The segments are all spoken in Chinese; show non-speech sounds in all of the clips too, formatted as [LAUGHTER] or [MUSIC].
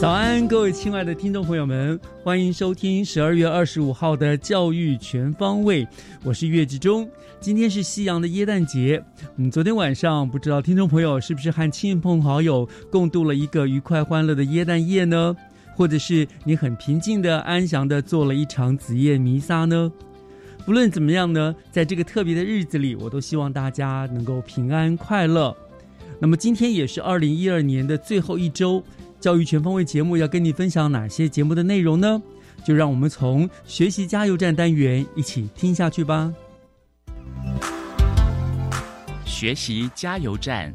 早安，各位亲爱的听众朋友们，欢迎收听十二月二十五号的教育全方位。我是岳志忠。今天是西洋的耶诞节，嗯，昨天晚上不知道听众朋友是不是和亲朋好友共度了一个愉快欢乐的耶诞夜呢？或者是你很平静的、安详的做了一场子夜弥撒呢？不论怎么样呢，在这个特别的日子里，我都希望大家能够平安快乐。那么今天也是二零一二年的最后一周，教育全方位节目要跟你分享哪些节目的内容呢？就让我们从学习加油站单元一起听下去吧。学习加油站，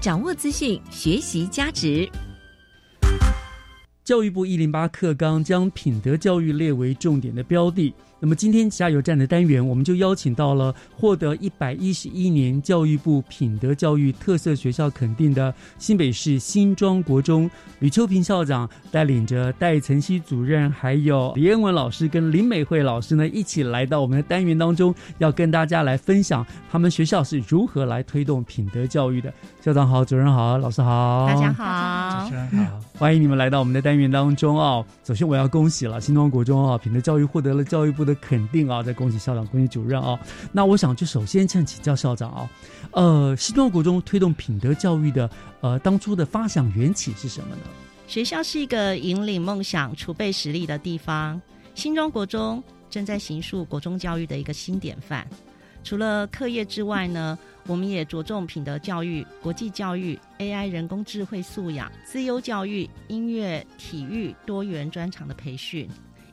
掌握资讯，学习价值。教育部一零八课纲将品德教育列为重点的标的。那么今天加油站的单元，我们就邀请到了获得一百一十一年教育部品德教育特色学校肯定的新北市新庄国中吕秋平校长，带领着戴晨曦主任，还有李恩文老师跟林美惠老师呢，一起来到我们的单元当中，要跟大家来分享他们学校是如何来推动品德教育的。校长好，主任好，老师好，大家好，主持人好，欢迎你们来到我们的单元当中哦。首先我要恭喜了新庄国中啊，品德教育获得了教育部的的肯定啊，再恭喜校长，恭喜主任啊。那我想就首先先请教校长啊，呃，新庄国中推动品德教育的呃当初的发想缘起是什么呢？学校是一个引领梦想、储备实力的地方。新庄国中正在行塑国中教育的一个新典范。除了课业之外呢，我们也着重品德教育、国际教育、AI 人工智慧素养、自优教育、音乐、体育多元专长的培训，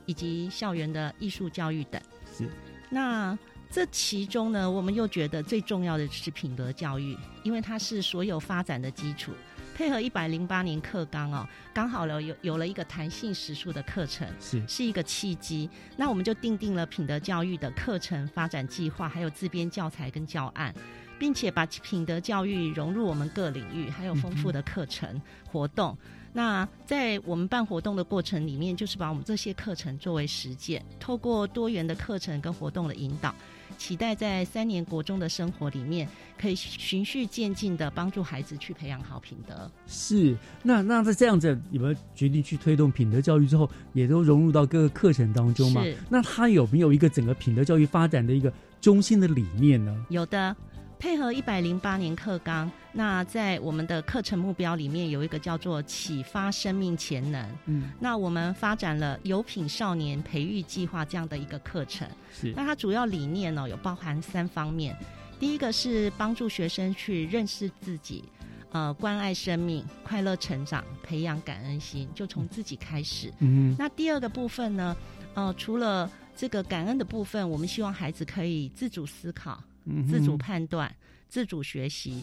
以及校园的艺术教育等。是。那这其中呢，我们又觉得最重要的是品德教育，因为它是所有发展的基础。配合一百零八年课纲哦，刚好了有有了一个弹性时数的课程，是是一个契机。那我们就定定了品德教育的课程发展计划，还有自编教材跟教案，并且把品德教育融入我们各领域，还有丰富的课程活动。那在我们办活动的过程里面，就是把我们这些课程作为实践，透过多元的课程跟活动的引导。期待在三年国中的生活里面，可以循序渐进的帮助孩子去培养好品德。是，那那在这样子，你们决定去推动品德教育之后，也都融入到各个课程当中嘛？那他有没有一个整个品德教育发展的一个中心的理念呢？有的。配合一百零八年课纲，那在我们的课程目标里面有一个叫做启发生命潜能。嗯，那我们发展了有品少年培育计划这样的一个课程。是，那它主要理念呢有包含三方面，第一个是帮助学生去认识自己，呃，关爱生命，快乐成长，培养感恩心，就从自己开始。嗯，那第二个部分呢，呃，除了这个感恩的部分，我们希望孩子可以自主思考。自主判断、自主学习，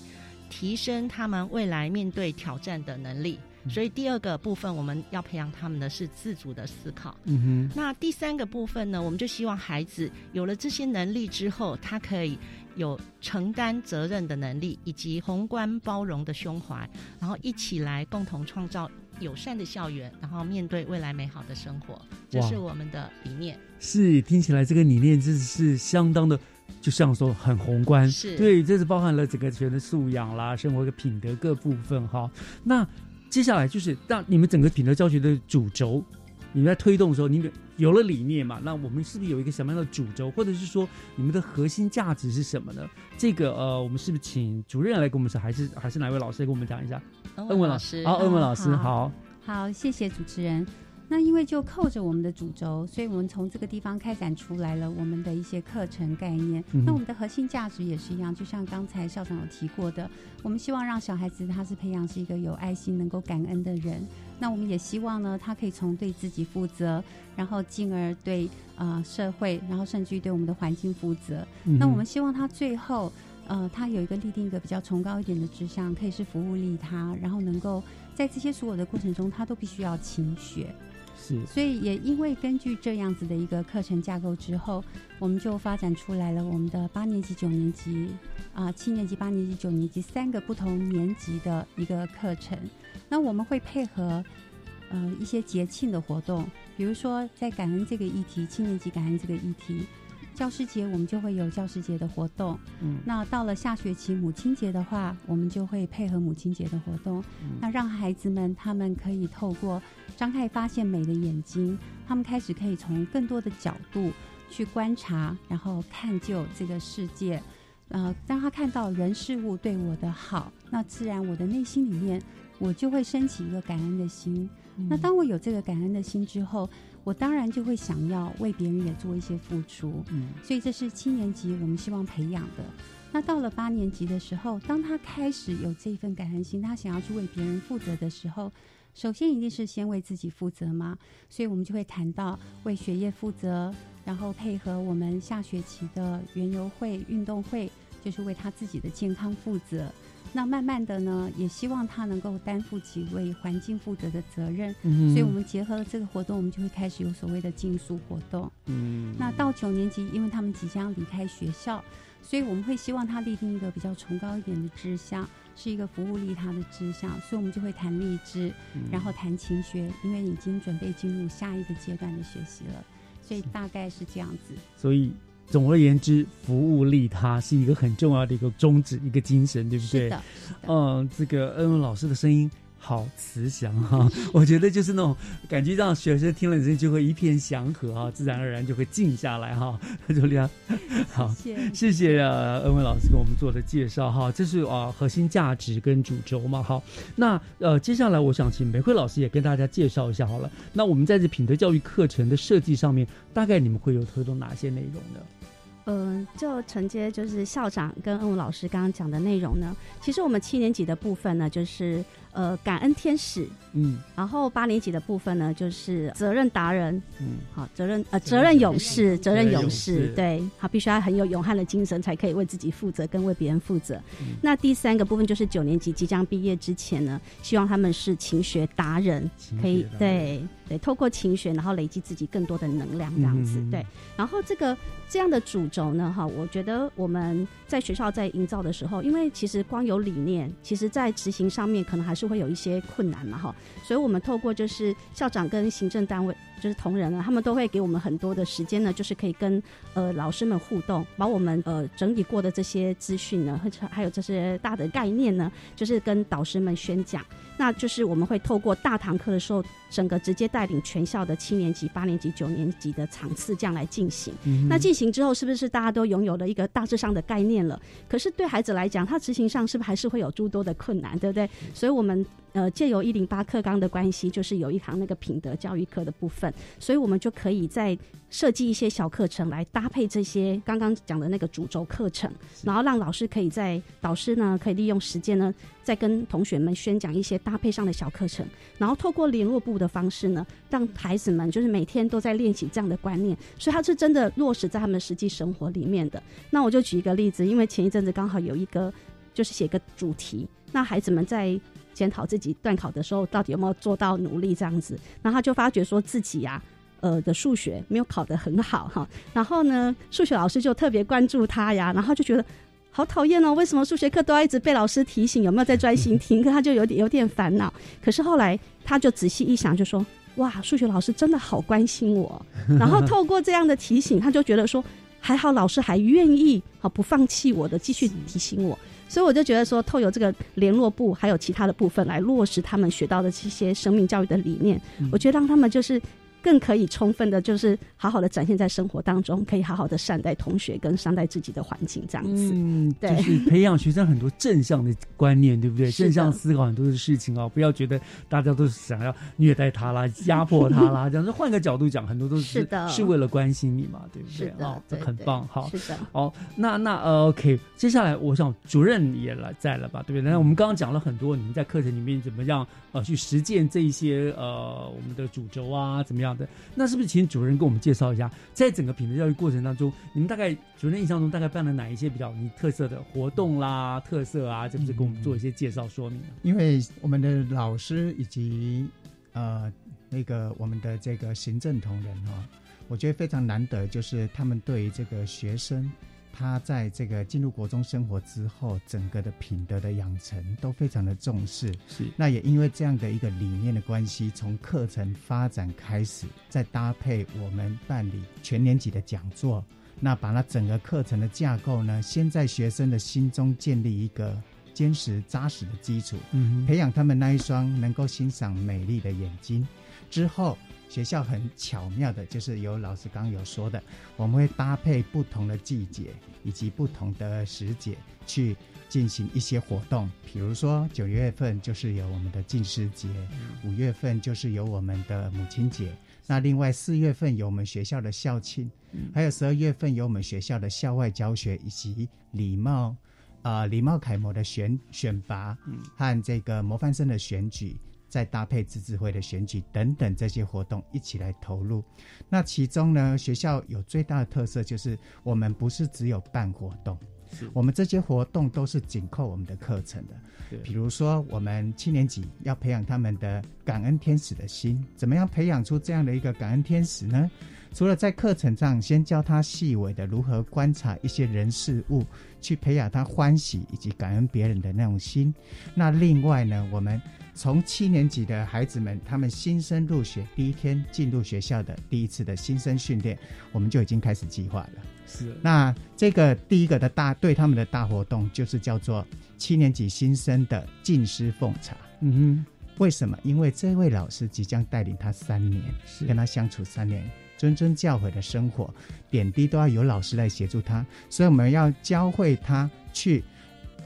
提升他们未来面对挑战的能力。所以第二个部分，我们要培养他们的是自主的思考。嗯哼那第三个部分呢，我们就希望孩子有了这些能力之后，他可以有承担责任的能力，以及宏观包容的胸怀，然后一起来共同创造友善的校园，然后面对未来美好的生活。这是我们的理念。是，听起来这个理念真的是相当的。就像说很宏观，是对，这是包含了整个人的素养啦、生活的品德各部分哈。那接下来就是让你们整个品德教学的主轴，你们在推动的时候，你们有了理念嘛？那我们是不是有一个什么样的主轴，或者是说你们的核心价值是什么呢？这个呃，我们是不是请主任来跟我们说，还是还是哪位老师来跟我们讲一下？恩文老师，好，恩文老师，嗯好，好，谢谢主持人。那因为就扣着我们的主轴，所以我们从这个地方开展出来了我们的一些课程概念。嗯那我们的核心价值也是一样，就像刚才校长有提过的，我们希望让小孩子他是培养是一个有爱心、能够感恩的人。那我们也希望呢，他可以从对自己负责，然后进而对呃社会，然后甚至于对我们的环境负责。嗯那我们希望他最后，呃，他有一个立定一个比较崇高一点的志向，可以是服务利他，然后能够在这些所有的过程中，他都必须要勤学。所以也因为根据这样子的一个课程架构之后，我们就发展出来了我们的八年级、九年级啊、七年级、八年级、九年级三个不同年级的一个课程。那我们会配合呃一些节庆的活动，比如说在感恩这个议题，七年级感恩这个议题。教师节我们就会有教师节的活动，嗯。那到了下学期母亲节的话，我们就会配合母亲节的活动，那让孩子们他们可以透过张开发现美的眼睛，他们开始可以从更多的角度去观察，然后探究这个世界。呃，当他看到人事物对我的好，那自然我的内心里面我就会升起一个感恩的心。那当我有这个感恩的心之后，我当然就会想要为别人也做一些付出。嗯所以这是七年级我们希望培养的。那到了八年级的时候，当他开始有这一份感恩心，他想要去为别人负责的时候，首先一定是先为自己负责嘛。所以我们就会谈到为学业负责，然后配合我们下学期的园游会、运动会，就是为他自己的健康负责。那慢慢的呢，也希望他能够担负起为环境负责的责任。嗯所以我们结合了这个活动，我们就会开始有所谓的竞速活动。嗯那到九年级，因为他们即将离开学校，所以我们会希望他立定一个比较崇高一点的志向，是一个服务利他的志向，所以我们就会谈励志，嗯然后谈勤学，因为已经准备进入下一个阶段的学习了，所以大概是这样子。所以总而言之，服务利他是一个很重要的一个宗旨，一个精神，对不对？是的，是的。嗯，这个恩文老师的声音好慈祥哈、[LAUGHS] 我觉得就是那种感觉，让学生听了之后就会一片祥和哈、自然而然就会静下来哈、就这样。好，谢谢。谢谢 [LAUGHS] 呃恩文老师给我们做的介绍哈，这是啊、核心价值跟主轴嘛。好，那呃接下来我想请玫瑰老师也跟大家介绍一下好了。那我们在这品德教育课程的设计上面，大概你们会有推动哪些内容呢？嗯，就承接就是校长跟恩武老师刚刚讲的内容呢，其实我们七年级的部分呢，就是呃感恩天使，嗯然后八年级的部分呢，就是责任达人，嗯，好责任呃责责任任勇士，责任勇勇士士，对，好必须要很有勇悍的精神，才可以为自己负责跟为别人负责。嗯那第三个部分就是九年级即将毕业之前呢，希望他们是勤学达人，可以对对，透过勤学，然后累积自己更多的能量，这样子、嗯对。然后这个这样的主轴呢，哈，我觉得我们在学校在营造的时候，因为其实光有理念，其实在执行上面可能还是会有一些困难嘛，哈。所以我们透过就是校长跟行政单位，就是同仁呢，他们都会给我们很多的时间呢，就是可以跟呃老师们互动，把我们呃整理过的这些资讯呢，或者还有这些大的概念呢，就是跟导师们宣讲。那就是我们会透过大堂课的时候，整个直接带领全校的七年级、八年级、九年级的场次这样来进行。嗯那进行之后，是不是大家都拥有了一个大致上的概念了？可是对孩子来讲，他执行上是不是还是会有诸多的困难，对不对？所以我们呃借由一零八课纲的关系，就是有一堂那个品德教育课的部分，所以我们就可以在设计一些小课程来搭配这些刚刚讲的那个主轴课程，然后让老师可以在导师呢可以利用时间呢，再跟同学们宣讲一些搭配上的小课程，然后透过联络部的方式呢，让孩子们就是每天都在练习这样的观念，所以他是真的落实在他们的实际生活里面的。那我就举一个例子，因为前一阵子刚好有一个就是写个主题，那孩子们在检讨自己段考的时候到底有没有做到努力这样子，然后他就发觉说自己呀、呃的数学没有考得很好哈，然后呢，数学老师就特别关注他呀，然后就觉得好讨厌哦，为什么数学课都要一直被老师提醒有没有在专心听？可 [LAUGHS] 他就有点有点烦恼。可是后来他就仔细一想，就说：哇，数学老师真的好关心我。[LAUGHS] 然后透过这样的提醒，他就觉得说。还好老师还愿意好不放弃我的，继续提醒我。所以我就觉得说，透过这个联络部还有其他的部分来落实他们学到的这些生命教育的理念，我觉得让他们就是。更可以充分的，就是好好的展现在生活当中，可以好好的善待同学跟善待自己的环境，这样子。嗯，对，就是培养学生很多正向的观念，对不对？[LAUGHS] 正向思考很多的事情啊，不要觉得大家都是想要虐待他啦、压迫他啦，这样子换个角度讲，很多都是是的是为了关心你嘛，对不对？哦，这很棒，好。是的，好，那那呃，OK，接下来我想主任也来在了吧，对不对？那我们刚刚讲了很多，你们在课程里面怎么样呃去实践这一些呃我们的主轴啊，怎么样的？那是不是请主任跟我们介绍一下，在整个品德教育过程当中，你们大概主任印象中大概办了哪一些比较你特色的活动啦、特色啊？是不是跟我们做一些介绍说明？因为我们的老师以及呃那个我们的这个行政同仁哈、我觉得非常难得，就是他们对于这个学生，他在这个进入国中生活之后，整个的品德的养成都非常的重视。是那也因为这样的一个理念的关系，从课程发展开始，再搭配我们办理全年级的讲座，那把那整个课程的架构呢，先在学生的心中建立一个坚实扎实的基础，嗯培养他们那一双能够欣赏美丽的眼睛。之后，学校很巧妙的，就是有老师刚刚有说的，我们会搭配不同的季节以及不同的时节去进行一些活动，比如说九月份就是有我们的敬师节，五月份就是有我们的母亲节。那另外四月份有我们学校的校庆，还有十二月份有我们学校的校外教学以及礼貌啊、礼貌楷模的选选拔，和这个模范生的选举，再搭配自治会的选举等等这些活动一起来投入。那其中呢，学校有最大的特色就是我们不是只有办活动，是我们这些活动都是紧扣我们的课程的。对比如说，我们七年级要培养他们的感恩天使的心，怎么样培养出这样的一个感恩天使呢？除了在课程上先教他细微的如何观察一些人事物，去培养他欢喜以及感恩别人的那种心。那另外呢，我们从七年级的孩子们，他们新生入学第一天进入学校的第一次的新生训练，我们就已经开始计划了。是那这个第一个的大对他们的大活动，就是叫做七年级新生的敬师奉茶。嗯哼为什么？因为这位老师即将带领他三年，跟他相处三年，谆谆教诲的生活，点滴都要由老师来协助他，所以我们要教会他去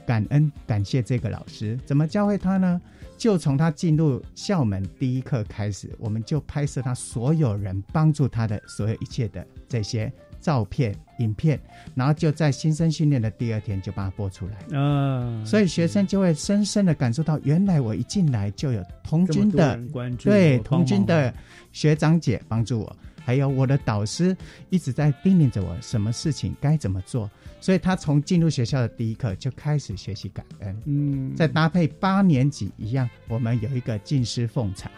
感恩、感谢这个老师。怎么教会他呢？就从他进入校门第一课开始，我们就拍摄他所有人帮助他的所有一切的这些照片、影片，然后就在新生训练的第二天就把它播出来。哼啊，所以学生就会深深的感受到，原来我一进来就有童军的关注对童军的学长姐帮助我，还有我的导师一直在叮咛着我什么事情该怎么做。所以他从进入学校的第一课就开始学习感恩，嗯，再搭配八年级一样，我们有一个敬师奉茶。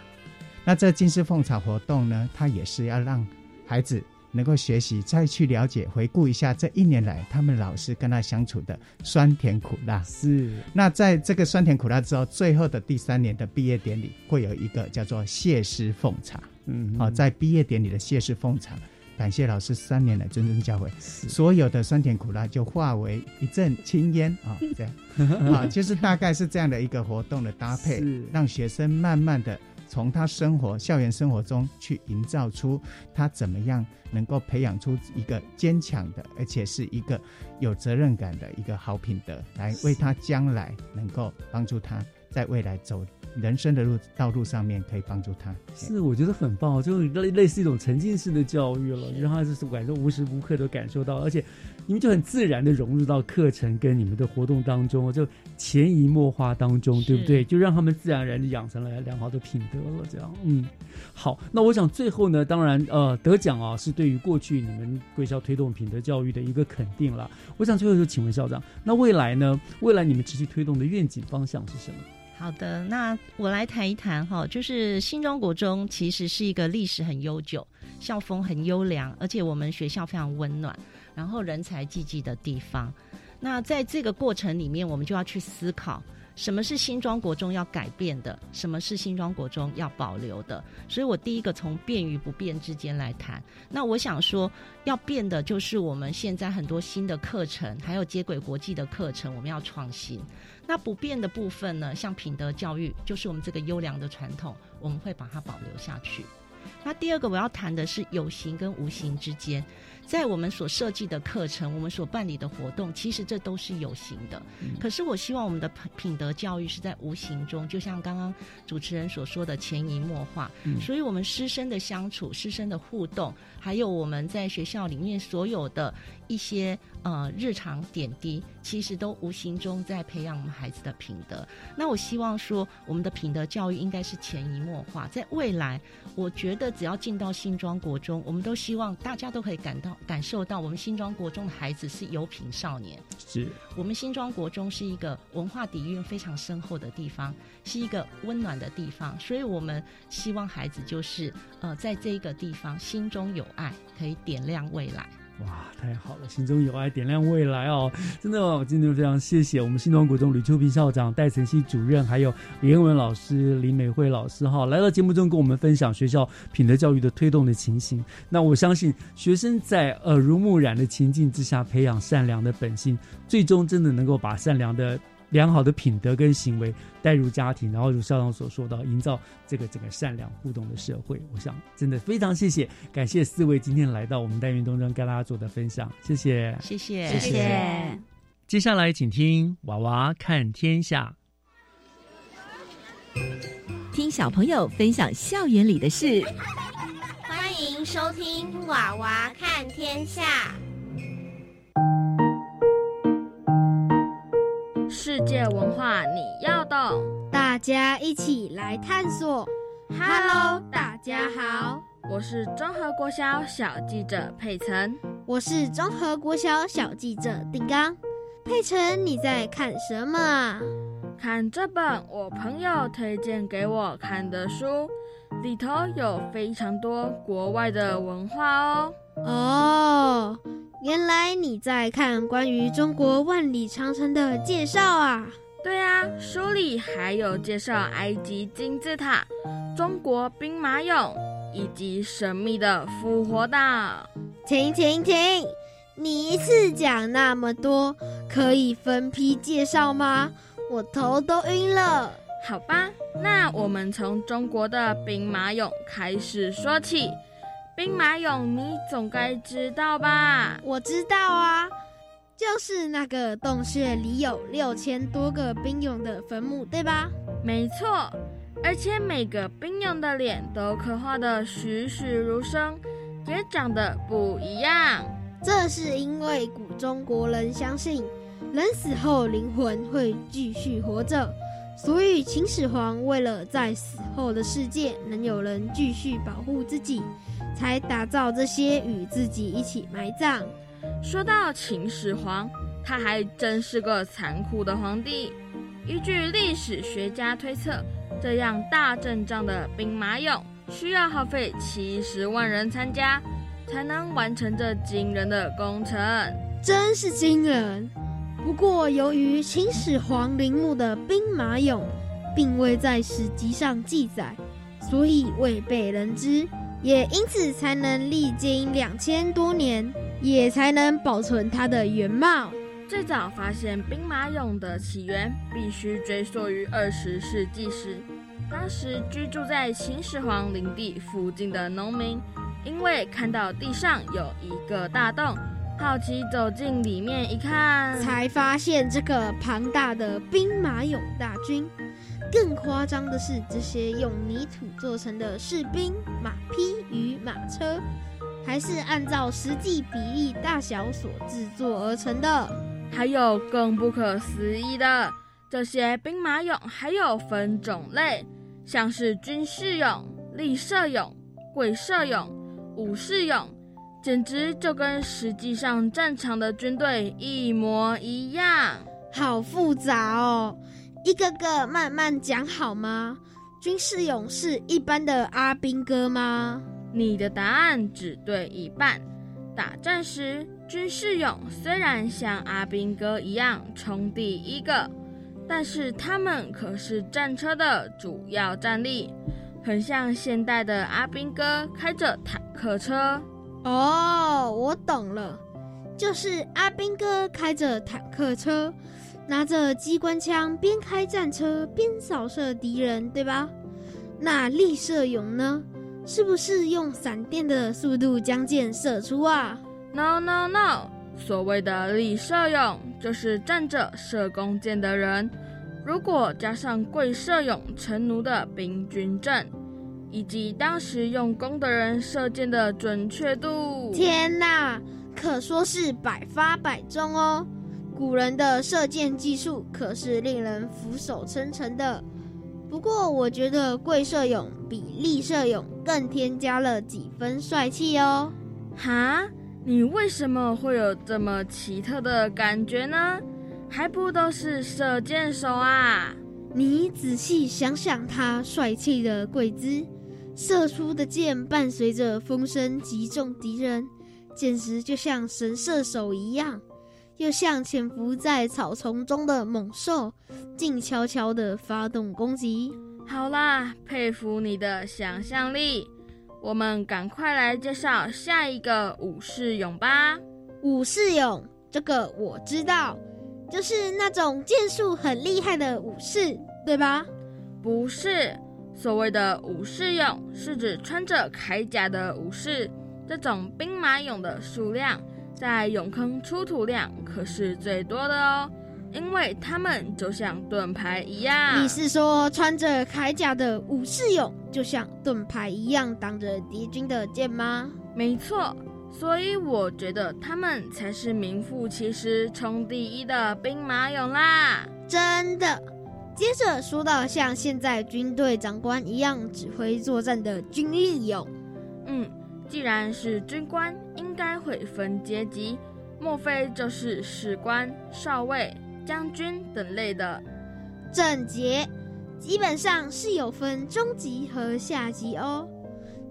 那这敬师奉茶活动呢，它也是要让孩子能够学习，再去了解、回顾一下这一年来他们老师跟他相处的酸甜苦辣。是那在这个酸甜苦辣之后，最后的第三年的毕业典礼会有一个叫做谢师奉茶。嗯好、在毕业典礼的谢师奉茶，感谢老师三年来谆谆教诲，所有的酸甜苦辣就化为一阵青烟啊、[LAUGHS] 这样。啊，就是大概是这样的一个活动的搭配是，让学生慢慢的从他生活校园生活中去营造出他怎么样能够培养出一个坚强的，而且是一个有责任感的一个好品德，来为他将来能够帮助他在未来走人生的路道路上面可以帮助他。是，我觉得很棒，就类类似一种沉浸式的教育了，让他就是感受无时无刻都感受到，而且你们就很自然的融入到课程跟你们的活动当中，就潜移默化当中，对不对？就让他们自然而然的养成了良好的品德了。这样，嗯，好，那我想最后呢，当然呃，得奖啊是对于过去你们贵校推动品德教育的一个肯定了。我想最后就请问校长，那未来呢？未来你们持续推动的愿景方向是什么？好的，那我来谈一谈哈，就是新庄国中其实是一个历史很悠久、校风很优良，而且我们学校非常温暖，然后人才济济的地方。那在这个过程里面，我们就要去思考，什么是新庄国中要改变的，什么是新庄国中要保留的。所以我第一个从变与不变之间来谈。那我想说，要变的就是我们现在很多新的课程，还有接轨国际的课程，我们要创新。那不变的部分呢，像品德教育，就是我们这个优良的传统，我们会把它保留下去。那第二个我要谈的是有形跟无形之间。在我们所设计的课程，我们所办理的活动，其实这都是有形的。可是我希望我们的品品德教育是在无形中，就像刚刚主持人所说的潜移默化。所以，我们师生的相处、师生的互动，还有我们在学校里面所有的一些呃日常点滴，其实都无形中在培养我们孩子的品德。那我希望说，我们的品德教育应该是潜移默化。在未来，我觉得只要进到新庄国中，我们都希望大家都可以感到。感受到我们新庄国中的孩子是有品少年，是我们新庄国中是一个文化底蕴非常深厚的地方，是一个温暖的地方，所以我们希望孩子就是呃，在这个地方心中有爱，可以点亮未来。哇，太好了！心中有爱，点亮未来哦！真的，我今天非常谢谢我们新庄国中吕秋平校长、戴晨曦主任，还有李文老师、李美惠老师哈，来到节目中跟我们分享学校品德教育的推动的情形。那我相信，学生在耳濡目染的情境之下，培养善良的本性，最终真的能够把善良的。良好的品德跟行为带入家庭，然后如校长所说的，营造这个整个善良互动的社会。我想真的非常谢谢，感谢四位今天来到我们单元当中跟大家做的分享，谢谢，谢谢，谢谢。接下来请听娃娃看天下，听小朋友分享校园里的事。欢迎收听娃娃看天下。世界文化你要懂，大家一起来探索。Hello，大家好，我是综合国小小记者佩岑，我是综合国小小记者丁刚。佩岑，你在看什么？看这本我朋友推荐给我看的书，里头有非常多国外的文化哦。哦。原来你在看关于中国万里长城的介绍啊？对啊，书里还有介绍埃及金字塔、中国兵马俑以及神秘的复活岛。停停停！你一次讲那么多，可以分批介绍吗？我头都晕了。好吧，那我们从中国的兵马俑开始说起。兵马俑，你总该知道吧？我知道啊，就是那个洞穴里有六千多个兵俑的坟墓，对吧？没错，而且每个兵俑的脸都刻画的栩栩如生，也长得不一样。这是因为古中国人相信，人死后灵魂会继续活着，所以秦始皇为了在死后的世界能有人继续保护自己。才打造这些与自己一起埋葬。说到秦始皇，他还真是个残酷的皇帝。依据历史学家推测，这样大阵仗的兵马俑需要耗费七十万人参加，才能完成这惊人的工程。真是惊人！不过，由于秦始皇陵墓的兵马俑并未在史籍上记载，所以未被人知。也因此才能历经两千多年，也才能保存它的原貌。最早发现兵马俑的起源，必须追溯于二十世纪时。当时居住在秦始皇陵地附近的农民，因为看到地上有一个大洞，好奇走进里面一看，才发现这个庞大的兵马俑大军。更夸张的是，这些用泥土做成的士兵、马匹与马车，还是按照实际比例大小所制作而成的。还有更不可思议的，这些兵马俑还有分种类，像是军事俑、立射俑、鬼射俑、武士俑，简直就跟实际上战场的军队一模一样。好复杂哦。一个个慢慢讲好吗？军事勇是一般的阿兵哥吗？你的答案只对一半。打战时，军事勇虽然像阿兵哥一样冲第一个，但是他们可是战车的主要战力，很像现代的阿兵哥开着坦克车。哦，我懂了，就是阿兵哥开着坦克车，拿着机关枪，边开战车边扫射敌人，对吧？那立射勇呢？是不是用闪电的速度将箭射出啊？No No No，所谓的立射勇就是站着射弓箭的人。如果加上跪射勇成奴的兵军阵，以及当时用弓的人射箭的准确度，天哪，可说是百发百中哦！古人的射箭技术可是令人俯首称臣的。不过，我觉得跪射俑比立射俑更添加了几分帅气哦。哈，你为什么会有这么奇特的感觉呢？还不都是射箭手啊！你仔细想想，他帅气的跪姿，射出的箭伴随着风声击中敌人，简直就像神射手一样，又像潜伏在草丛中的猛兽，静悄悄地发动攻击。好啦，佩服你的想象力。我们赶快来介绍下一个武士俑吧。武士俑，这个我知道。就是那种剑术很厉害的武士，对吧？不是，所谓的武士俑是指穿着铠甲的武士。这种兵马俑的数量在俑坑出土量可是最多的哦，因为他们就像盾牌一样。你是说穿着铠甲的武士俑就像盾牌一样挡着敌军的剑吗？没错。所以我觉得他们才是名副其实冲第一的兵马俑啦！真的。接着说到像现在军队长官一样指挥作战的军力俑，嗯，既然是军官，应该会分阶级，莫非就是士官、少尉、将军等类的？正节，基本上是有分中级和下级哦。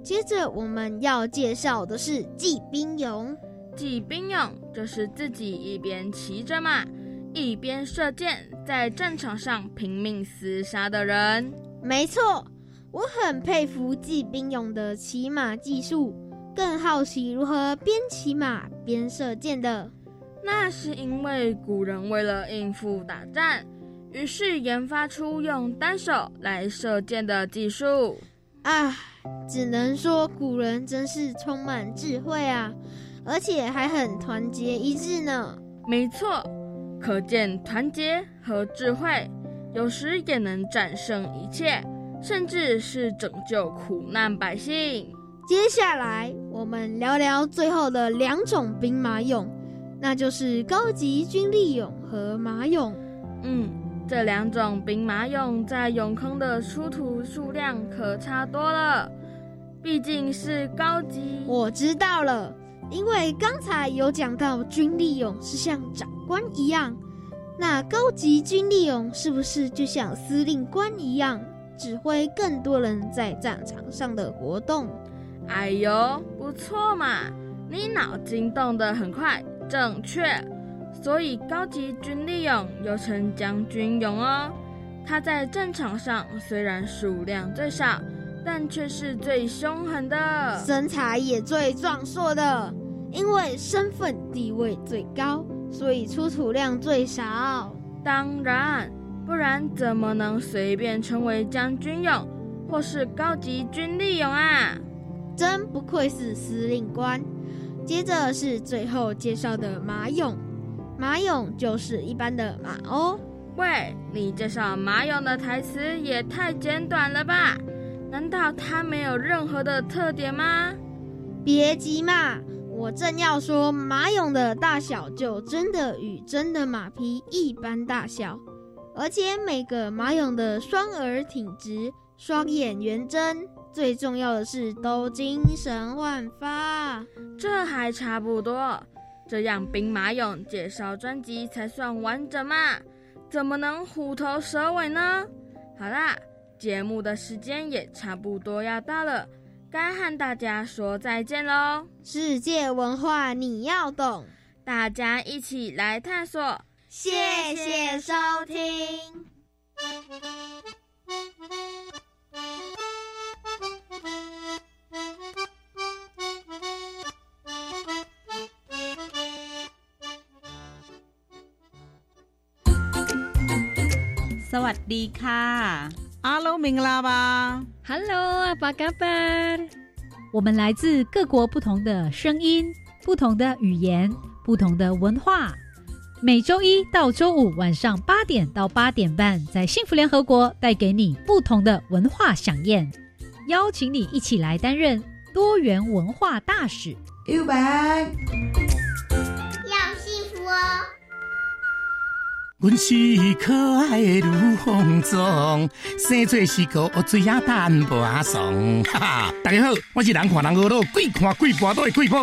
接着我们要介绍的是骑兵俑。骑兵俑就是自己一边骑着马，一边射箭，在战场上拼命厮杀的人。没错，我很佩服骑兵俑的骑马技术，更好奇如何边骑马边射箭的。那是因为古人为了应付打战，于是研发出用单手来射箭的技术。啊。只能说古人真是充满智慧啊，而且还很团结一致呢。没错，可见团结和智慧有时也能战胜一切，甚至是拯救苦难百姓。接下来我们聊聊最后的两种兵马俑，那就是高级军力俑和马俑。嗯，这两种兵马俑在俑坑的出土数量可差多了。毕竟是高级，我知道了。因为刚才有讲到军力俑是像长官一样，那高级军力俑是不是就像司令官一样，指挥更多人在战场上的活动？哎呦，不错嘛，你脑筋动得很快，正确。所以高级军力俑又称将军俑哦，它在战场上虽然数量最少。但却是最凶狠的，身材也最壮硕的，因为身份地位最高，所以出土量最少。当然，不然怎么能随便称为将军俑或是高级军力俑啊？真不愧是司令官。接着是最后介绍的马俑，马俑就是一般的马哦。喂，你介绍马俑的台词也太简短了吧？难道他没有任何的特点吗？别急嘛，我正要说，马俑的大小就真的与真的马匹一般大小，而且每个马俑的双耳挺直，双眼圆睁，最重要的是都精神焕发。这还差不多，这样兵马俑介绍专辑才算完整嘛？怎么能虎头蛇尾呢？好啦。节目的时间也差不多要到了，该和大家说再见喽！世界文化你要懂，大家一起来探索谢谢收听。 สวัสดีค่ะ阿喽明拉吧 Hello，阿巴嘎巴。我们来自各国不同的声音、不同的语言、不同的文化。每周一到周五晚上八点到八点半，在幸福联合国带给你不同的文化飨宴， 邀请你一起来担任多元文化大使。要幸福哦！阮是可爱的女风妆，生做是个水鸭蛋无爽。[LAUGHS] 哈哈，大家好，我是人看人恶老，鬼看鬼跋倒的鬼宝。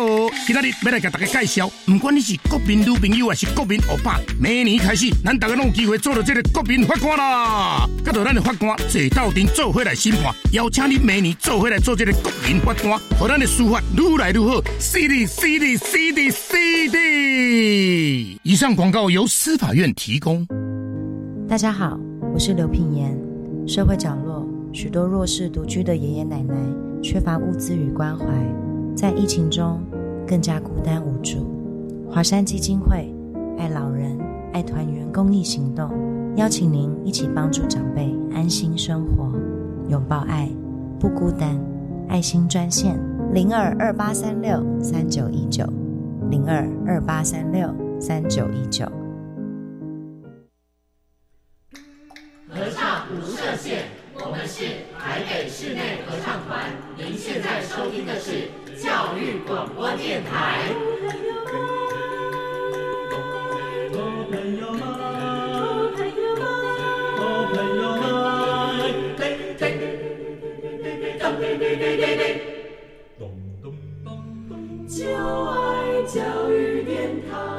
今仔日要来给大家介绍，不管你是国民女朋友还是国民欧巴，明年开始，咱大家拢有机会做到这个国民法官啦。甲到咱的法官坐到阵做回来审判，邀请你明年做回来做这个国民法官，和咱的司法愈来愈好。CD CD CD CD。以上广告由司法院提供。大家好，我是刘品言。社会角落许多弱势独居的爷爷奶奶，缺乏物资与关怀，在疫情中更加孤单无助。华山基金会爱老人、爱团圆公益行动，邀请您一起帮助长辈安心生活，拥抱爱，不孤单。爱心专线零二二八三六三九一九零二二八三六三九一九。无设限，我们是台北室内合唱团。您现在收听的是教育广播电台。就爱教育电台。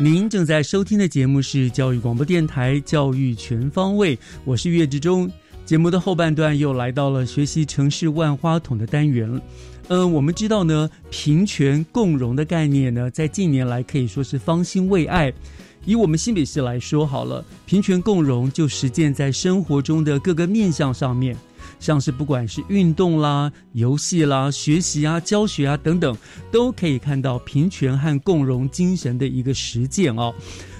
您正在收听的节目是教育广播电台《教育全方位》，我是岳志忠。节目的后半段又来到了学习城市万花筒的单元。嗯，我们知道呢，平权共荣的概念呢，在近年来可以说是方兴未艾。以我们新北市来说好了，平权共荣就实践在生活中的各个面向上面，像是不管是运动啦、游戏啦、学习啊、教学啊等等，都可以看到平权和共荣精神的一个实践哦。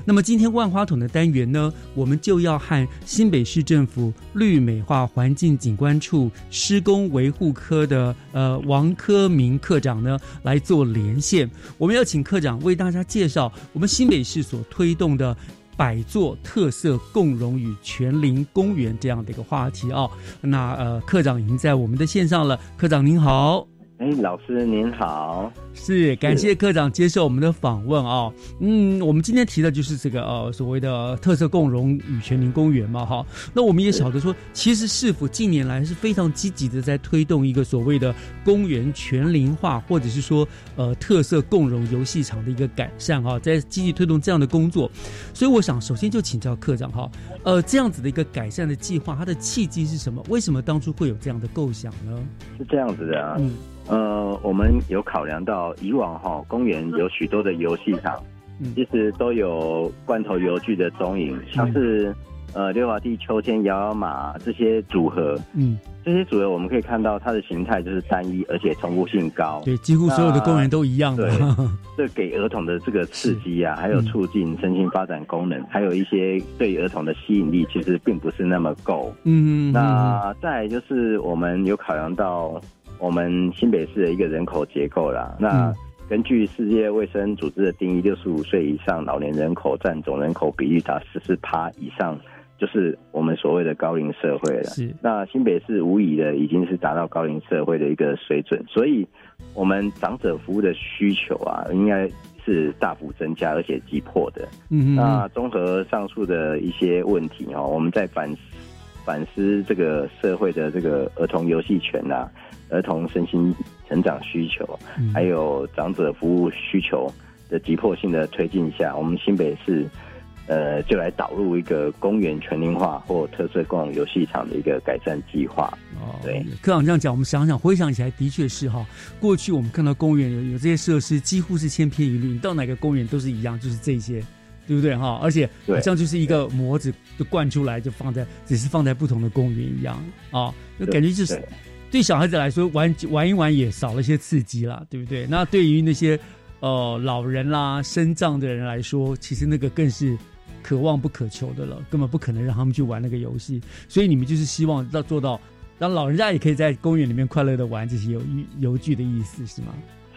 那么今天万花筒的单元呢，我们就要和新北市政府绿美化环境景观处施工维护科的呃王科明科长呢来做连线。我们要请科长为大家介绍我们新北市所推动的百座特色共荣与全林公园这样的一个话题啊。那呃，科长已经在我们的线上了，科长您好。哎，老师您好，是感谢科长接受我们的访问啊、嗯，我们今天提的就是这个呃所谓的特色共荣与全林公园嘛哈。那我们也晓得说，其实市府近年来是非常积极的在推动一个所谓的公园全龄化，或者是说呃特色共荣游戏场的一个改善哈，在积极推动这样的工作。所以我想首先就请教科长哈，呃这样子的一个改善的计划，它的契机是什么？为什么当初会有这样的构想呢？是这样子的啊。嗯呃，我们有考量到以往哈、公园有许多的游戏场，嗯其实都有罐头游具的踪影，像是呃溜滑梯、秋千、摇摇马这些组合，嗯，这些组合我们可以看到它的形态就是单一，而且重复性高。对，几乎所有的公园都一样的。对，[LAUGHS] 这给儿童的这个刺激啊，还有促进身心发展功能，还有一些对儿童的吸引力，其实并不是那么够。嗯，那再来就是我们有考量到我们新北市的一个人口结构啦。那根据世界卫生组织的定义，六十五岁以上老年人口占总人口比率达十四趴以上，就是我们所谓的高龄社会了。是。那新北市无疑的已经是达到高龄社会的一个水准，所以我们长者服务的需求啊，应该是大幅增加而且急迫的。嗯那综合上述的一些问题哦，我们在反反思这个社会的这个儿童游戏权啊、儿童身心成长需求，还有长者服务需求的急迫性的推进下，我们新北市呃就来导入一个公园全龄化或特色共融游戏场的一个改善计划。哦，对，科长这样讲，我们想想回想起来，的确是哈。过去我们看到公园有有这些设施，几乎是千篇一律，你到哪个公园都是一样，就是这些。对不对哈？而且好像就是一个模子就灌出来，就放在，只是放在不同的公园一样啊，那感觉就是对小孩子来说玩玩一玩也少了些刺激啦，对不对？那对于那些呃老人啦、身障的人来说，其实那个更是可望不可求的了，根本不可能让他们去玩那个游戏。所以你们就是希望要做到，让老人家也可以在公园里面快乐的玩这些游游具的意思是吗？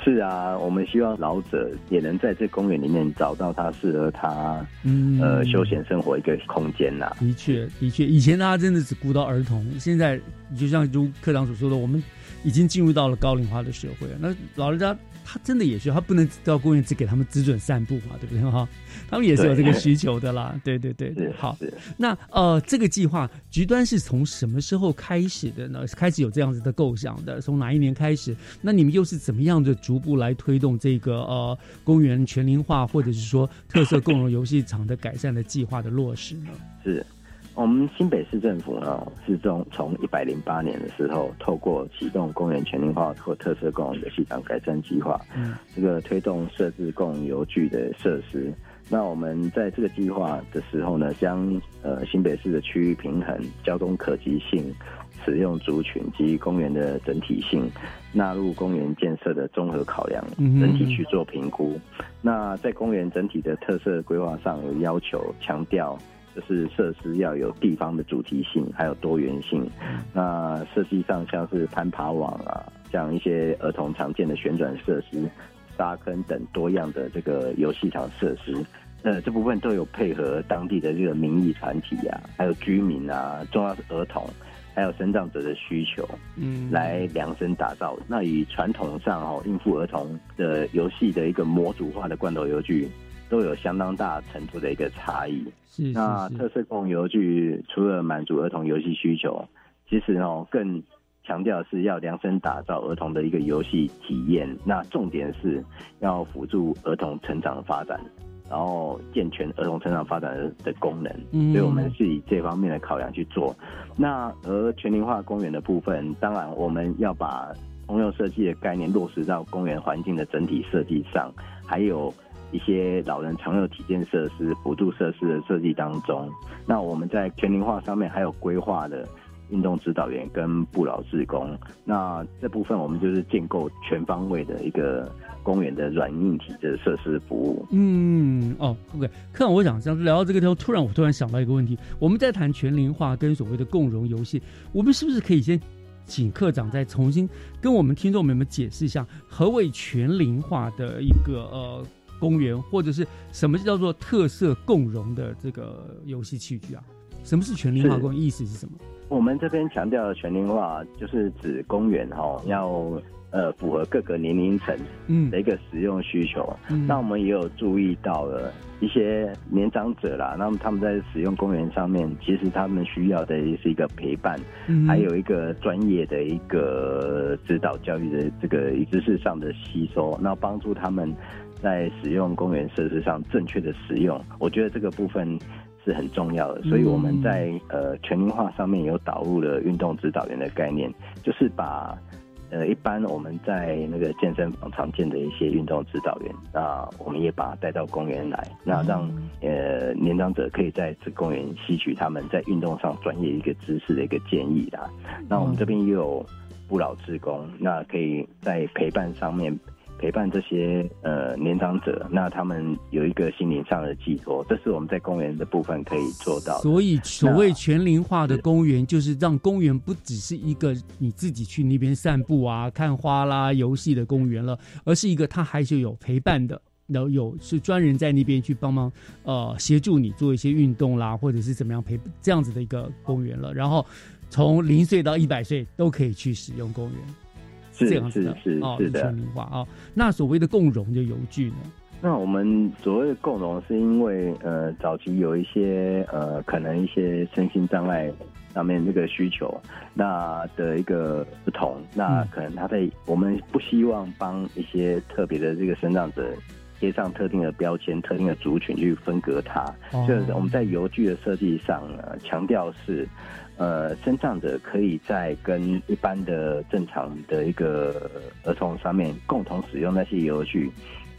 是啊，我们希望老者也能在这公园里面找到他适合他嗯呃休闲生活一个空间呐、的确，的确，以前大家真的只顾到儿童，现在就像如科长所说的，我们已经进入到了高龄化的社会了。那老人家他真的也需要，他不能到公园只给他们只准散步嘛，对不对哈？[LAUGHS] 他们也是有这个需求的啦。对对对对，好。那呃，这个计划局端是从什么时候开始的呢？开始有这样子的构想的？从哪一年开始？那你们又是怎么样的逐步来推动这个呃公园全龄化，或者是说特色共融游戏场的改善的计划的落实呢？是我们新北市政府呢，是从从一百零八年的时候，透过启动公园全龄化或特色共融游戏场改善计划，嗯，这个推动设置共融游具的设施。那我们在这个计划的时候呢，将呃新北市的区域平衡、交通可及性、使用族群及公园的整体性纳入公园建设的综合考量，整体去做评估。那在公园整体的特色规划上有要求，强调就是设施要有地方的主题性，还有多元性。那设计上像是攀爬网啊，像一些儿童常见的旋转设施、沙坑等多样的这个游戏场设施。呃，这部分都有配合当地的这个民意团体啊，还有居民啊，重要是儿童，还有生长者的需求，嗯来量身打造。那以传统上哦应付儿童的游戏的一个模组化的罐头游具，都有相当大程度的一个差异。是是那特色共融游具除了满足儿童游戏需求，其实哦更强调是要量身打造儿童的一个游戏体验。那重点是要辅助儿童成长发展。然后健全儿童成长发展的的功能，嗯所以我们是以这方面的考量去做。那而全龄化公园的部分，当然我们要把通用设计的概念落实到公园环境的整体设计上，还有一些老人常用体健设施、辅助设施的设计当中。那我们在全龄化上面还有规划的运动指导员跟不老职工。那这部分我们就是建构全方位的一个公园的软硬体的设施服务。嗯，哦，OK，看，我想像聊到这个地方，突然我突然想到一个问题，我们在谈全龄化跟所谓的共融游戏，我们是不是可以先请科长再重新跟我们听众朋友们解释一下，何为全龄化的一个呃公园，或者是什么叫做特色共融的这个游戏器具啊？什么是全龄化公园？意思是什么？我们这边强调的全龄化，就是指公园哈、要呃符合各个年龄层嗯的一个使用需求。嗯那我们也有注意到了一些年长者啦，那么他们在使用公园上面，其实他们需要的也是一个陪伴，嗯还有一个专业的一个指导教育的这个知识上的吸收，那帮助他们在使用公园设施上正确的使用。我觉得这个部分。是很重要的，所以我们在呃全龄化上面有导入了运动指导员的概念，就是把呃一般我们在那个健身房常见的一些运动指导员，那我们也把他带到公园来，那让呃年长者可以在这公园吸取他们在运动上专业一个知识的一个建议啦。那我们这边也有不老职工，那可以在陪伴上面。陪伴这些呃年长者，那他们有一个心灵上的寄托，这是我们在公园的部分可以做到的。所以，所谓全龄化的公园，就是让公园不只是一个你自己去那边散步啊、看花啦、游戏的公园了，而是一个它还是有陪伴的，然后有是专人在那边去帮忙呃协助你做一些运动啦，或者是怎么样陪这样子的一个公园了。然后从零岁到一百岁都可以去使用公园。是这样子的是是哦，是的啊、那所谓的共融的游具呢？那我们所谓的共融，是因为呃，早期有一些呃，可能一些身心障碍上面这个需求，那的一个不同，那可能他在我们不希望帮一些特别的这个生长者贴上特定的标签、特定的族群去分隔它，哦就是我们在邮具的设计上呢，强调是。呃，身障者可以在跟一般的正常的一个儿童上面共同使用那些游具，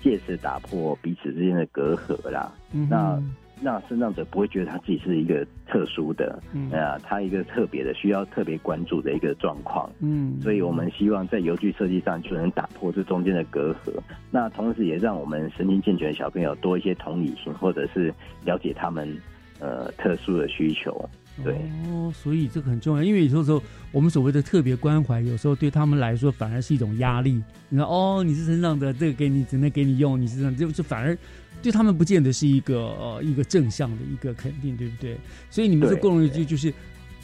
借此打破彼此之间的隔阂啦。那让身障者不会觉得他自己是一个特殊的，嗯啊，他一个特别的需要特别关注的一个状况。嗯所以我们希望在游具设计上就能打破这中间的隔阂，那同时也让我们神经健全的小朋友多一些同理心，或者是了解他们呃特殊的需求。对，哦，所以这个很重要，因为有时候我们所谓的特别关怀，有时候对他们来说反而是一种压力。你看，哦，你是身上的，这个给你只能给你用，你是这样，就就反而对他们不见得是一个呃一个正向的一个肯定，对不对？所以你们这对共融邮具就是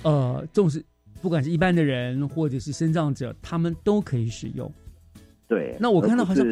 呃重视，不管是一般的人或者是身障者，他们都可以使用。对，那我看到好像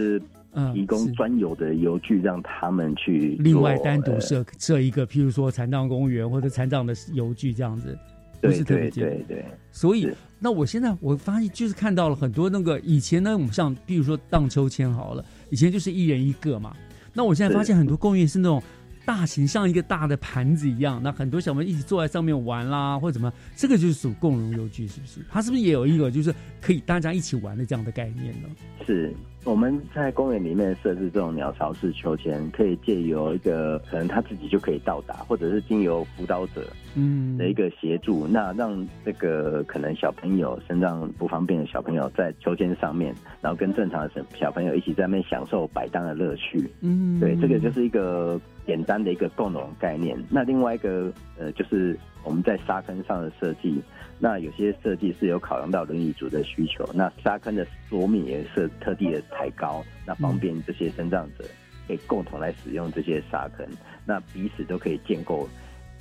提供专有的邮具让他们去另外单独呃设设一个，譬如说残障公园或者残障的邮具这样子，不是特别对对对，所以，那我现在我发现就是看到了很多那个以前呢，我们像比如说荡秋千好了，以前就是一人一个嘛。那我现在发现很多公园是那种大型，像一个大的盘子一样，那很多小朋友一起坐在上面玩啦，或者怎么，这个就是属共融邮具，是不是？它是不是也有一个就是可以大家一起玩的这样的概念呢？是我们在公园里面设置这种鸟巢式秋千，可以借由一个可能他自己就可以到达，或者是经由辅导者嗯的一个协助，那让这个可能小朋友身上不方便的小朋友在秋千上面，然后跟正常的小小朋友一起在那边享受摆荡的乐趣。嗯对，这个就是一个简单的一个共融概念。那另外一个呃，就是我们在沙坑上的设计，那有些设计是有考量到轮椅族的需求，那沙坑的桌面也是特地的抬高，那方便这些身障者可以共同来使用这些沙坑，那彼此都可以建构。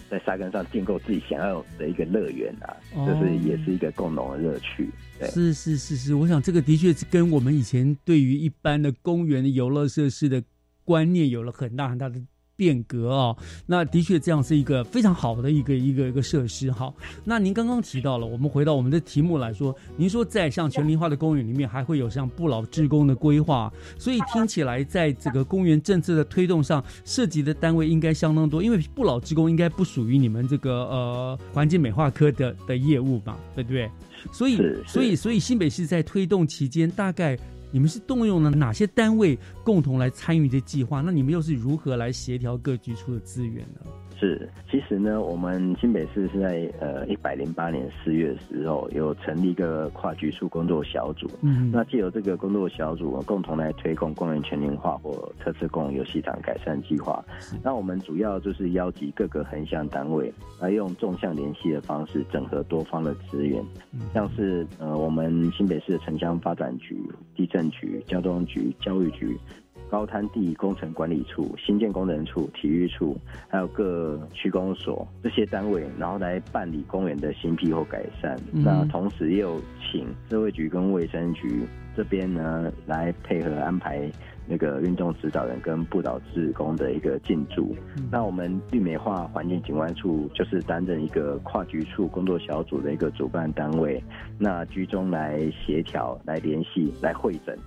在沙坑上建构自己想要的一个乐园啊，哦这是也是一个共同的乐趣。对，是是是是，我想这个的确是跟我们以前对于一般的公园的游乐设施的观念有了很大很大的变革哦。那的确这样是一个非常好的一个一个一个设施。好，那您刚刚提到了，我们回到我们的题目来说，您说在像全龄化的公园里面还会有像不老职工的规划，所以听起来在这个公园政策的推动上，涉及的单位应该相当多，因为不老职工应该不属于你们这个呃环境美化科的的业务吧，对不对？所以，所以，所以新北市在推动期间，大概你们是动用了哪些单位共同来参与这计划？那你们又是如何来协调各局处的资源呢？是，其实呢，我们新北市是在呃一百零八年四月的时候有成立一个跨局处工作小组。嗯那借由这个工作小组，共同来推动公园全龄化或特色公园游戏场改善计划。那我们主要就是邀集各个横向单位，来用纵向联系的方式，整合多方的资源，像是呃我们新北市的城乡发展局、地震局、交通局、教育局。高滩地工程管理处、新建工程处、体育处，还有各区公所这些单位，然后来办理公园的新辟或改善。嗯那同时也有请社会局跟卫生局这边呢来配合安排那个运动指导人跟不导志工的一个进驻。那我们绿美化环境景观处就是担任一个跨局处工作小组的一个主办单位，那居中来协调、来联系、来会诊。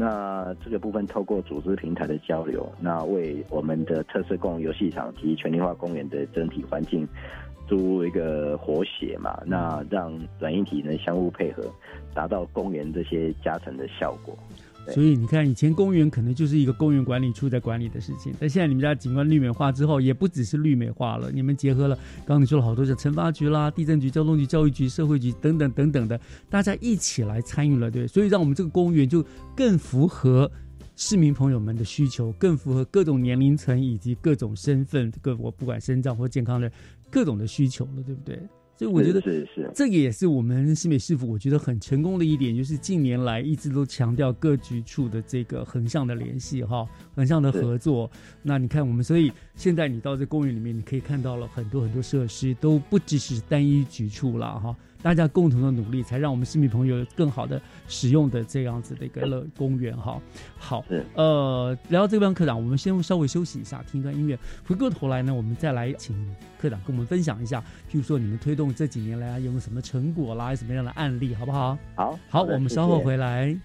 那这个部分透过组织平台的交流，那为我们的特色共游戏场及全龄化公园的整体环境注入一个活血嘛，那让软硬体能相互配合，达到公园这些加成的效果。所以你看，以前公园可能就是一个公园管理处在管理的事情，但现在你们家景观绿美化之后，也不只是绿美化了，你们结合了刚刚你说了好多，像城发局啦、地震局、交通局、教育局、社会局等等等等的，大家一起来参与了，对，所以让我们这个公园就更符合市民朋友们的需求，更符合各种年龄层以及各种身份，各我不管身障或健康的各种的需求了，对不对？所以我觉得是是，这个也是我们新北市府我觉得很成功的一点，就是近年来一直都强调各局处的这个横向的联系哈，横向的合作。那你看我们，所以现在你到这公园里面，你可以看到了很多很多设施，都不只是单一局处了哈。大家共同的努力，才让我们市民朋友更好的使用的这样子的一个乐公园哈。好，呃，聊到这边，科长，我们先稍微休息一下，听一段音乐。回过头来呢，我们再来请科长跟我们分享一下，譬如说你们推动这几年来有没有什么成果啦，什么样的案例，好不好？好，好，我们稍后回来。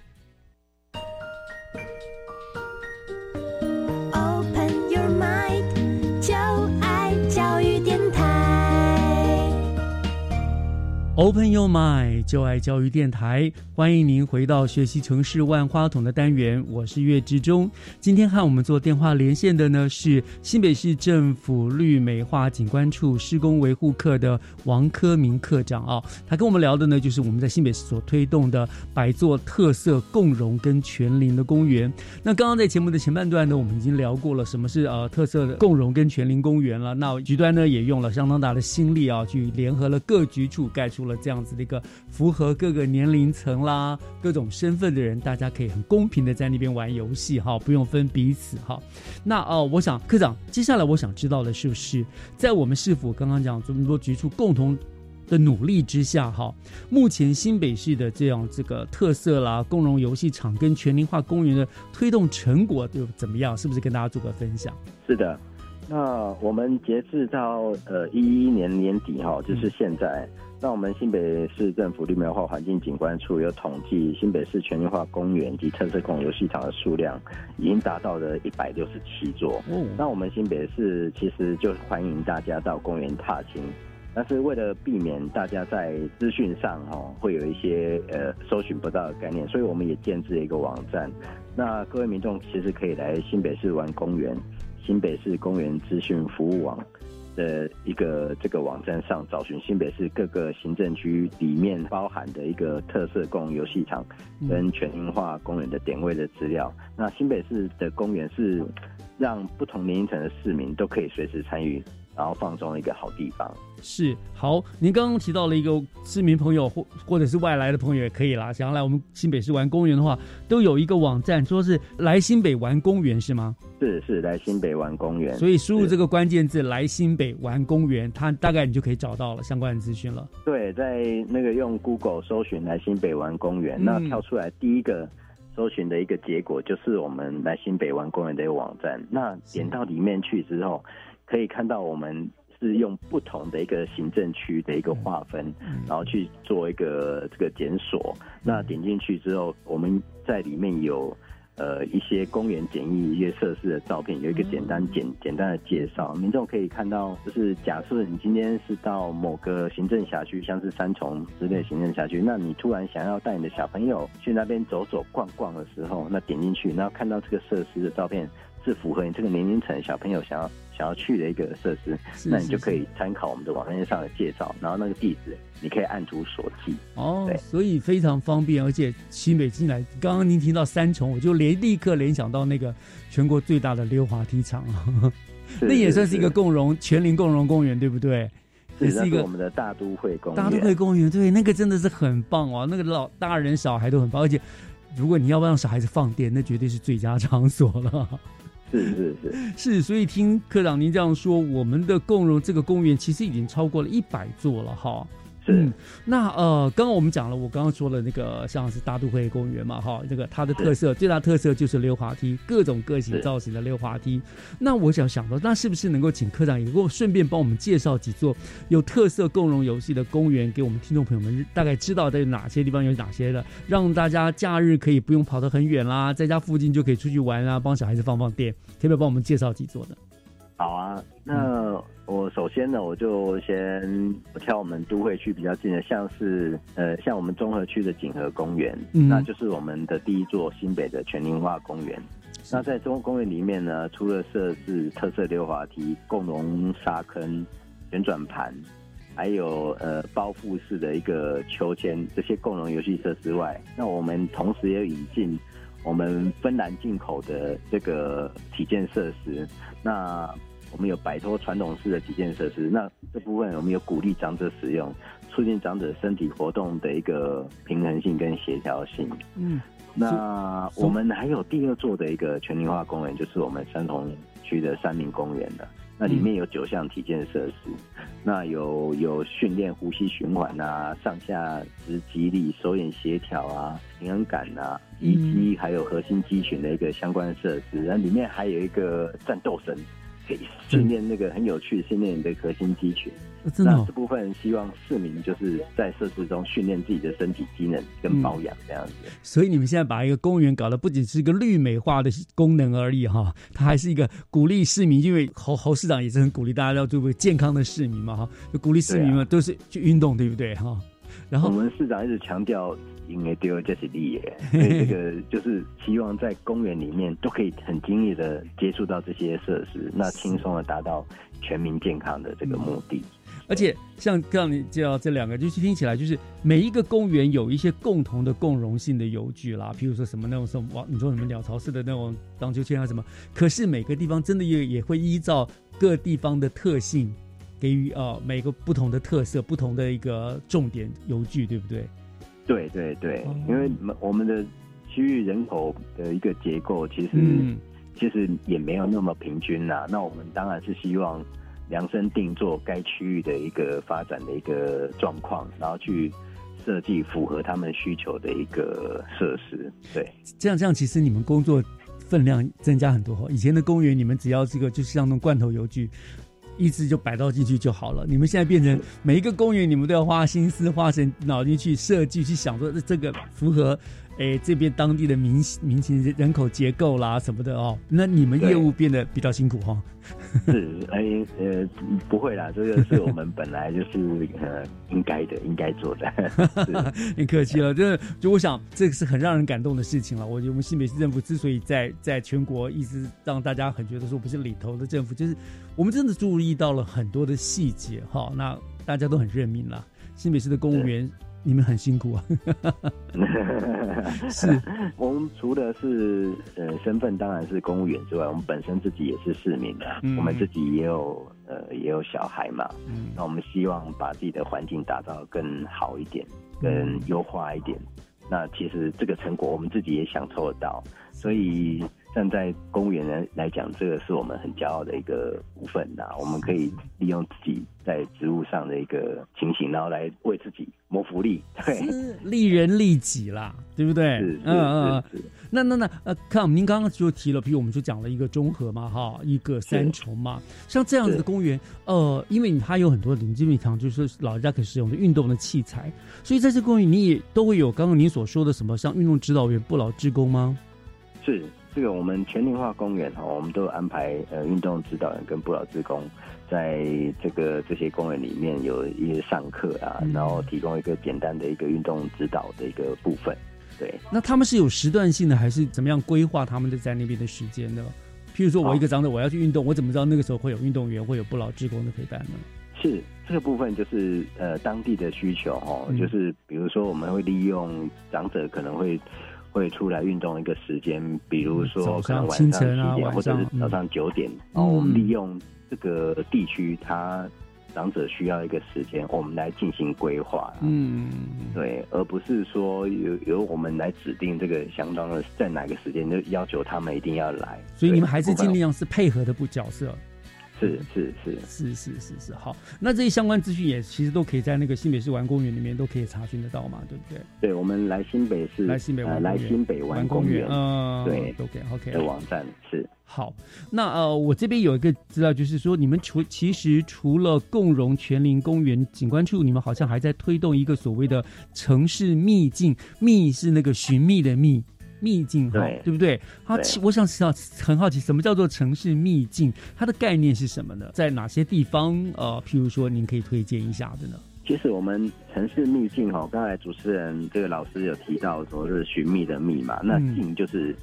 Open your mind，就爱教育电台，欢迎您回到学习城市万花筒的单元，我是岳志忠。今天和我们做电话连线的呢是新北市政府绿美化景观处施工维护课的王科明科长啊，他跟我们聊的呢就是我们在新北市所推动的百座特色共融跟全林的公园。那刚刚在节目的前半段呢，我们已经聊过了什么是呃特色的共融跟全林公园了。那局端呢也用了相当大的心力啊，去联合了各局处盖出。了这样子的一个符合各个年龄层啦、各种身份的人，大家可以很公平的在那边玩游戏哈，不用分彼此哈。那哦，我想科长，接下来我想知道的是不是在我们市府刚刚讲这么多局处共同的努力之下哈，目前新北市的这样这个特色啦、共融游戏场跟全龄化公园的推动成果又怎么样？是不是跟大家做个分享？是的。那我们截至到呃一一年年底哈，就是现在，那我们新北市政府绿美化环境景观处有统计，新北市全绿化公园及特色公游戏场的数量已经达到了一百六十七座。嗯，那我们新北市其实就欢迎大家到公园踏青，但是为了避免大家在资讯上哦会有一些呃搜寻不到的概念，所以我们也建置了一个网站。那各位民众其实可以来新北市玩公园。新北市公园资讯服务网的一个这个网站上找寻新北市各个行政区里面包含的一个特色公游戏场跟全龄化公园的点位的资料。那新北市的公园是让不同年龄层的市民都可以随时参与。然后放松的一个好地方是好。您刚刚提到了一个市民朋友或或者是外来的朋友也可以啦，想要来我们新北市玩公园的话，都有一个网站，说是来新北玩公园是吗？是是来新北玩公园。所以输入这个关键字“来新北玩公园”，它大概你就可以找到了相关的资讯了。对，在那个用 Google 搜寻“来新北玩公园”，那跳出来第一个搜寻的一个结果就是我们来新北玩公园的一个网站。那点到里面去之后。可以看到，我们是用不同的一个行政区的一个划分，然后去做一个这个检索。那点进去之后，我们在里面有呃一些公园简易一些设施的照片，有一个简单简简单的介绍。民众可以看到，就是假设你今天是到某个行政辖区，像是三重之类行政辖区，那你突然想要带你的小朋友去那边走走逛逛的时候，那点进去，然后看到这个设施的照片。是符合你这个年龄层小朋友想要想要去的一个设施，那你就可以参考我们的网站上的介绍，然后那个地址你可以按图索骥。哦，所以非常方便，而且新北进来，刚刚您听到三重，我就联立刻联想到那个全国最大的溜滑梯场啊，[LAUGHS] 那也算是一个共融全龄共融公园，对不对？也是一个我们的大都会公园大都会公园，对，那个真的是很棒哦，那个老大人小孩都很棒，而且如果你要不让小孩子放电，那绝对是最佳场所了。是是是 [LAUGHS] 是，所以听科长您这样说，我们的共荣这个公园其实已经超过了一百座了哈。嗯，那呃，刚刚我们讲了，我刚刚说了那个像是大都会公园嘛，哈，这个它的特色最大特色就是溜滑梯，各种各型造型的溜滑梯。那我想想到，那是不是能够请科长也给我顺便帮我们介绍几座有特色共融游戏的公园，给我们听众朋友们大概知道在哪些地方有哪些的，让大家假日可以不用跑得很远啦，在家附近就可以出去玩啊，帮小孩子放放电，可不可以帮我们介绍几座的？好啊，那我首先呢，我就先挑我们都会区比较近的，像是呃，像我们综合区的锦和公园，嗯那就是我们的第一座新北的全龄化公园。那在中公园里面呢，除了设置特色溜滑梯、共融沙坑、旋转盘，还有呃包覆式的一个秋千这些共融游戏设施外，那我们同时也引进。我们芬兰进口的这个体健设施，那我们有摆脱传统式的基建设施，那这部分我们有鼓励长者使用，促进长者身体活动的一个平衡性跟协调性。嗯，那我们还有第二座的一个全龄化公园，就是我们三重区的三明公园的。那里面有九项体健设施，那有有训练呼吸循环啊、上下肢肌力、手眼协调啊、平衡感啊，以及还有核心肌群的一个相关设施。那里面还有一个战斗绳，可以训练那个很有趣，训练你的核心肌群。真的、那这部分希望市民就是在设施中训练自己的身体机能跟保养这样子。所以你们现在把一个公园搞得不仅是一个绿美化的功能而已哈，它还是一个鼓励市民，因为侯侯市长也是很鼓励大家要做个健康的市民嘛哈，就鼓励市民们都是去运动，对不对哈？然后我们市长一直强调。因为丢这是利耶，[LAUGHS] 所以这个就是希望在公园里面都可以很轻易的接触到这些设施，那轻松的达到全民健康的这个目的。而且像刚刚你介绍这两个，就是听起来就是每一个公园有一些共同的共融性的游具啦，譬如说什么那种什么，你说什么鸟巢式的那种荡秋千啊什么。可是每个地方真的也也会依照各地方的特性，给予呃每个不同的特色、不同的一个重点游具，对不对？对对对，因为我们的区域人口的一个结构，其实其实也没有那么平均呐。那我们当然是希望量身定做该区域的一个发展的一个状况，然后去设计符合他们需求的一个设施。对，这样这样，其实你们工作分量增加很多。以前的公园，你们只要这个就是像那种罐头油具。一直就摆到进去就好了。你们现在变成每一个公园，你们都要花心思、花神脑筋去设计、去想说这个符合。哎，这边当地的民民情人口结构啦什么的哦，那你们业务变得比较辛苦哈。[LAUGHS] 是，哎呃，不会啦，这个是我们本来就是呃应该的，应该做的。[LAUGHS] 你 [LAUGHS] 客气了，就是就我想这个是很让人感动的事情了。我觉得我们新北市政府之所以在在全国一直让大家很觉得说不是里头的政府，就是我们真的注意到了很多的细节哈。那大家都很认命了，新北市的公务员。你们很辛苦啊！[LAUGHS] 是我们除了是呃身份当然是公务员之外，我们本身自己也是市民的，我们自己也有呃也有小孩嘛。那我们希望把自己的环境打造更好一点，更优化一点。那其实这个成果我们自己也享受得到，所以站在公务员来来讲，这个是我们很骄傲的一个部分呐。我们可以利用自己在职务上的一个情形，然后来为自己。谋福利，对，利人利己啦，对不对？嗯嗯，那那那呃，看您刚刚就提了，比如我们就讲了一个综合嘛，哈，一个三重嘛，像这样子的公园，呃，因为它有很多林基米堂，就是老人家可以使用的运动的器材，所以在这公园你也都会有刚刚您所说的什么，像运动指导员、不老职工吗？是。这个我们全龄化公园哈，我们都有安排呃运动指导员跟不老职工，在这个这些公园里面有一些上课啊，然后提供一个简单的一个运动指导的一个部分。对，那他们是有时段性的，还是怎么样规划他们的在那边的时间呢？譬如说我一个长者我要去运动，我怎么知道那个时候会有运动员，会有不老职工的陪伴呢？是这个部分就是呃当地的需求哦，就是比如说我们会利用长者可能会。会出来运动一个时间，比如说可能晚上七点或者是早上九点，然后我们利用这个地区，他长者需要一个时间，我们来进行规划。嗯，对，而不是说由由我们来指定这个相当的在哪个时间就要求他们一定要来。所以你们还是尽量是配合的不角色。是是是是是是是好，那这些相关资讯也其实都可以在那个新北市玩公园里面都可以查询得到嘛，对不对？对，我们来新北市来新北玩来新北玩公园，嗯，对，OK OK 的网站是好。那呃，我这边有一个资料，就是说你们除其实除了共融全林公园景观处，你们好像还在推动一个所谓的城市秘境，秘是那个寻觅的秘。秘境哈，对不对？好，我想知道，很好奇，什么叫做城市秘境？它的概念是什么呢？在哪些地方？呃，譬如说，您可以推荐一下的呢？其实我们城市秘境哈，刚才主持人这个老师有提到说是寻觅的觅嘛，那境就是。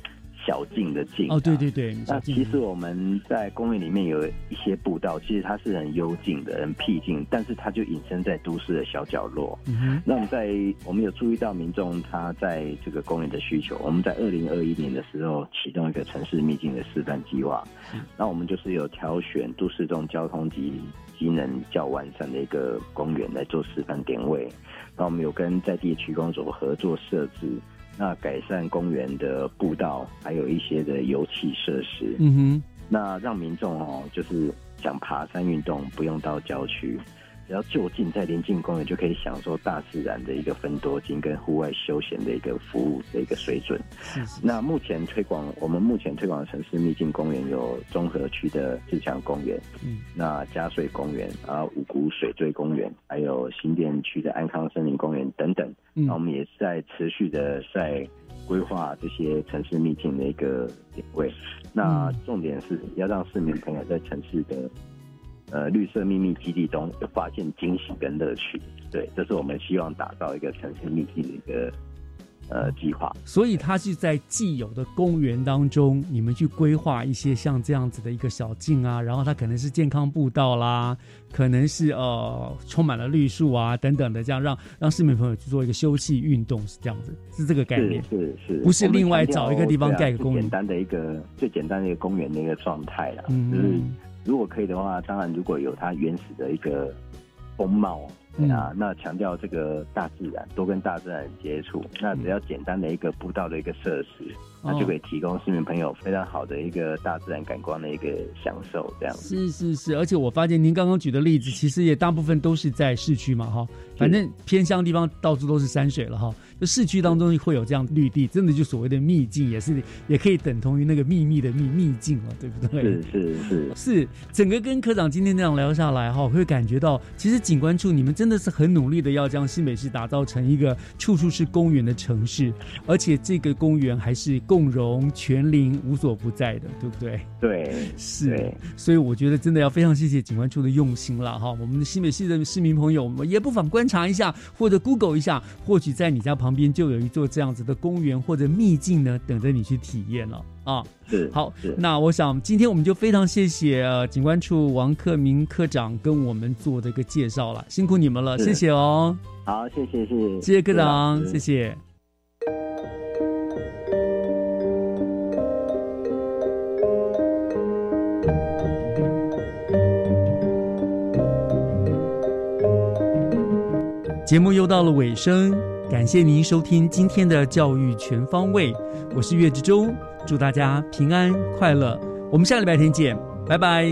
小径的径。哦，对对对。那其实我们在公园里面有一些步道，其实它是很幽静的、很僻静，但是它就隐身在都市的小角落。嗯那我们在我们有注意到民众他在这个公园的需求，我们在二零二一年的时候启动一个城市秘境的示范计划。那我们就是有挑选都市中交通及机能较完善的一个公园来做示范点位。那我们有跟在地区公所合作设置，那改善公园的步道，还有一些的油气设施。嗯哼，那让民众哦，就是想爬山运动不用到郊区，只要就近在临近公园就可以享受大自然的一个分多金跟户外休闲的一个服务的一个水准。是是。那目前推广，我们目前推广的城市秘境公园有中和区的自强公园，嗯，那加水公园，然后五股水追公园，还有新店区的安康森林公园等等。嗯那我们也是在持续的在规划这些城市秘境的一个点位。那重点是要让市民朋友在城市的呃绿色秘密基地中有发现惊喜跟乐趣。对，这是我们希望打造一个城市秘境的一个呃计划。所以它是在既有的公园当中，你们去规划一些像这样子的一个小径啊，然后它可能是健康步道啦，可能是呃充满了绿树啊等等的，这样让让市民朋友去做一个休憩运动，是这样子，是这个概念，是是是，不是另外找一个地方盖个公园最简单的一个最简单的一个公园的一个状态啦。嗯就是如果可以的话，当然如果有它原始的一个风貌。对啊，那强调这个大自然，多跟大自然接触。那只要简单的一个步道的一个设施，那就可以提供市民朋友非常好的一个大自然感官的一个享受。这样子是是是，而且我发现您刚刚举的例子，其实也大部分都是在市区嘛，哈，反正偏乡地方到处都是山水了哈。就市区当中会有这样绿地，真的就所谓的秘境，也是也可以等同于那个秘密的秘秘境了，对不对？是是是是，整个跟科长今天这样聊下来哈，会感觉到其实景观处你们真的是很努力的要将新北市打造成一个处处是公园的城市，而且这个公园还是共荣全龄无所不在的，对不对？对，[LAUGHS] 是，所以我觉得真的要非常谢谢警官处的用心了哈。我们的新北市的市民朋友，我们也不妨观察一下，或者 Google 一下，或许在你家旁边就有一座这样子的公园或者秘境呢，等着你去体验了啊。是，好，那我想今天我们就非常谢谢呃景观处王克明科长跟我们做的一个介绍了，辛苦你们了，谢谢哦。好，谢谢谢谢，谢谢科长，谢谢。节目又到了尾声，感谢您收听今天的教育全方位，我是岳志忠，祝大家平安快乐，我们下礼拜天见，拜拜。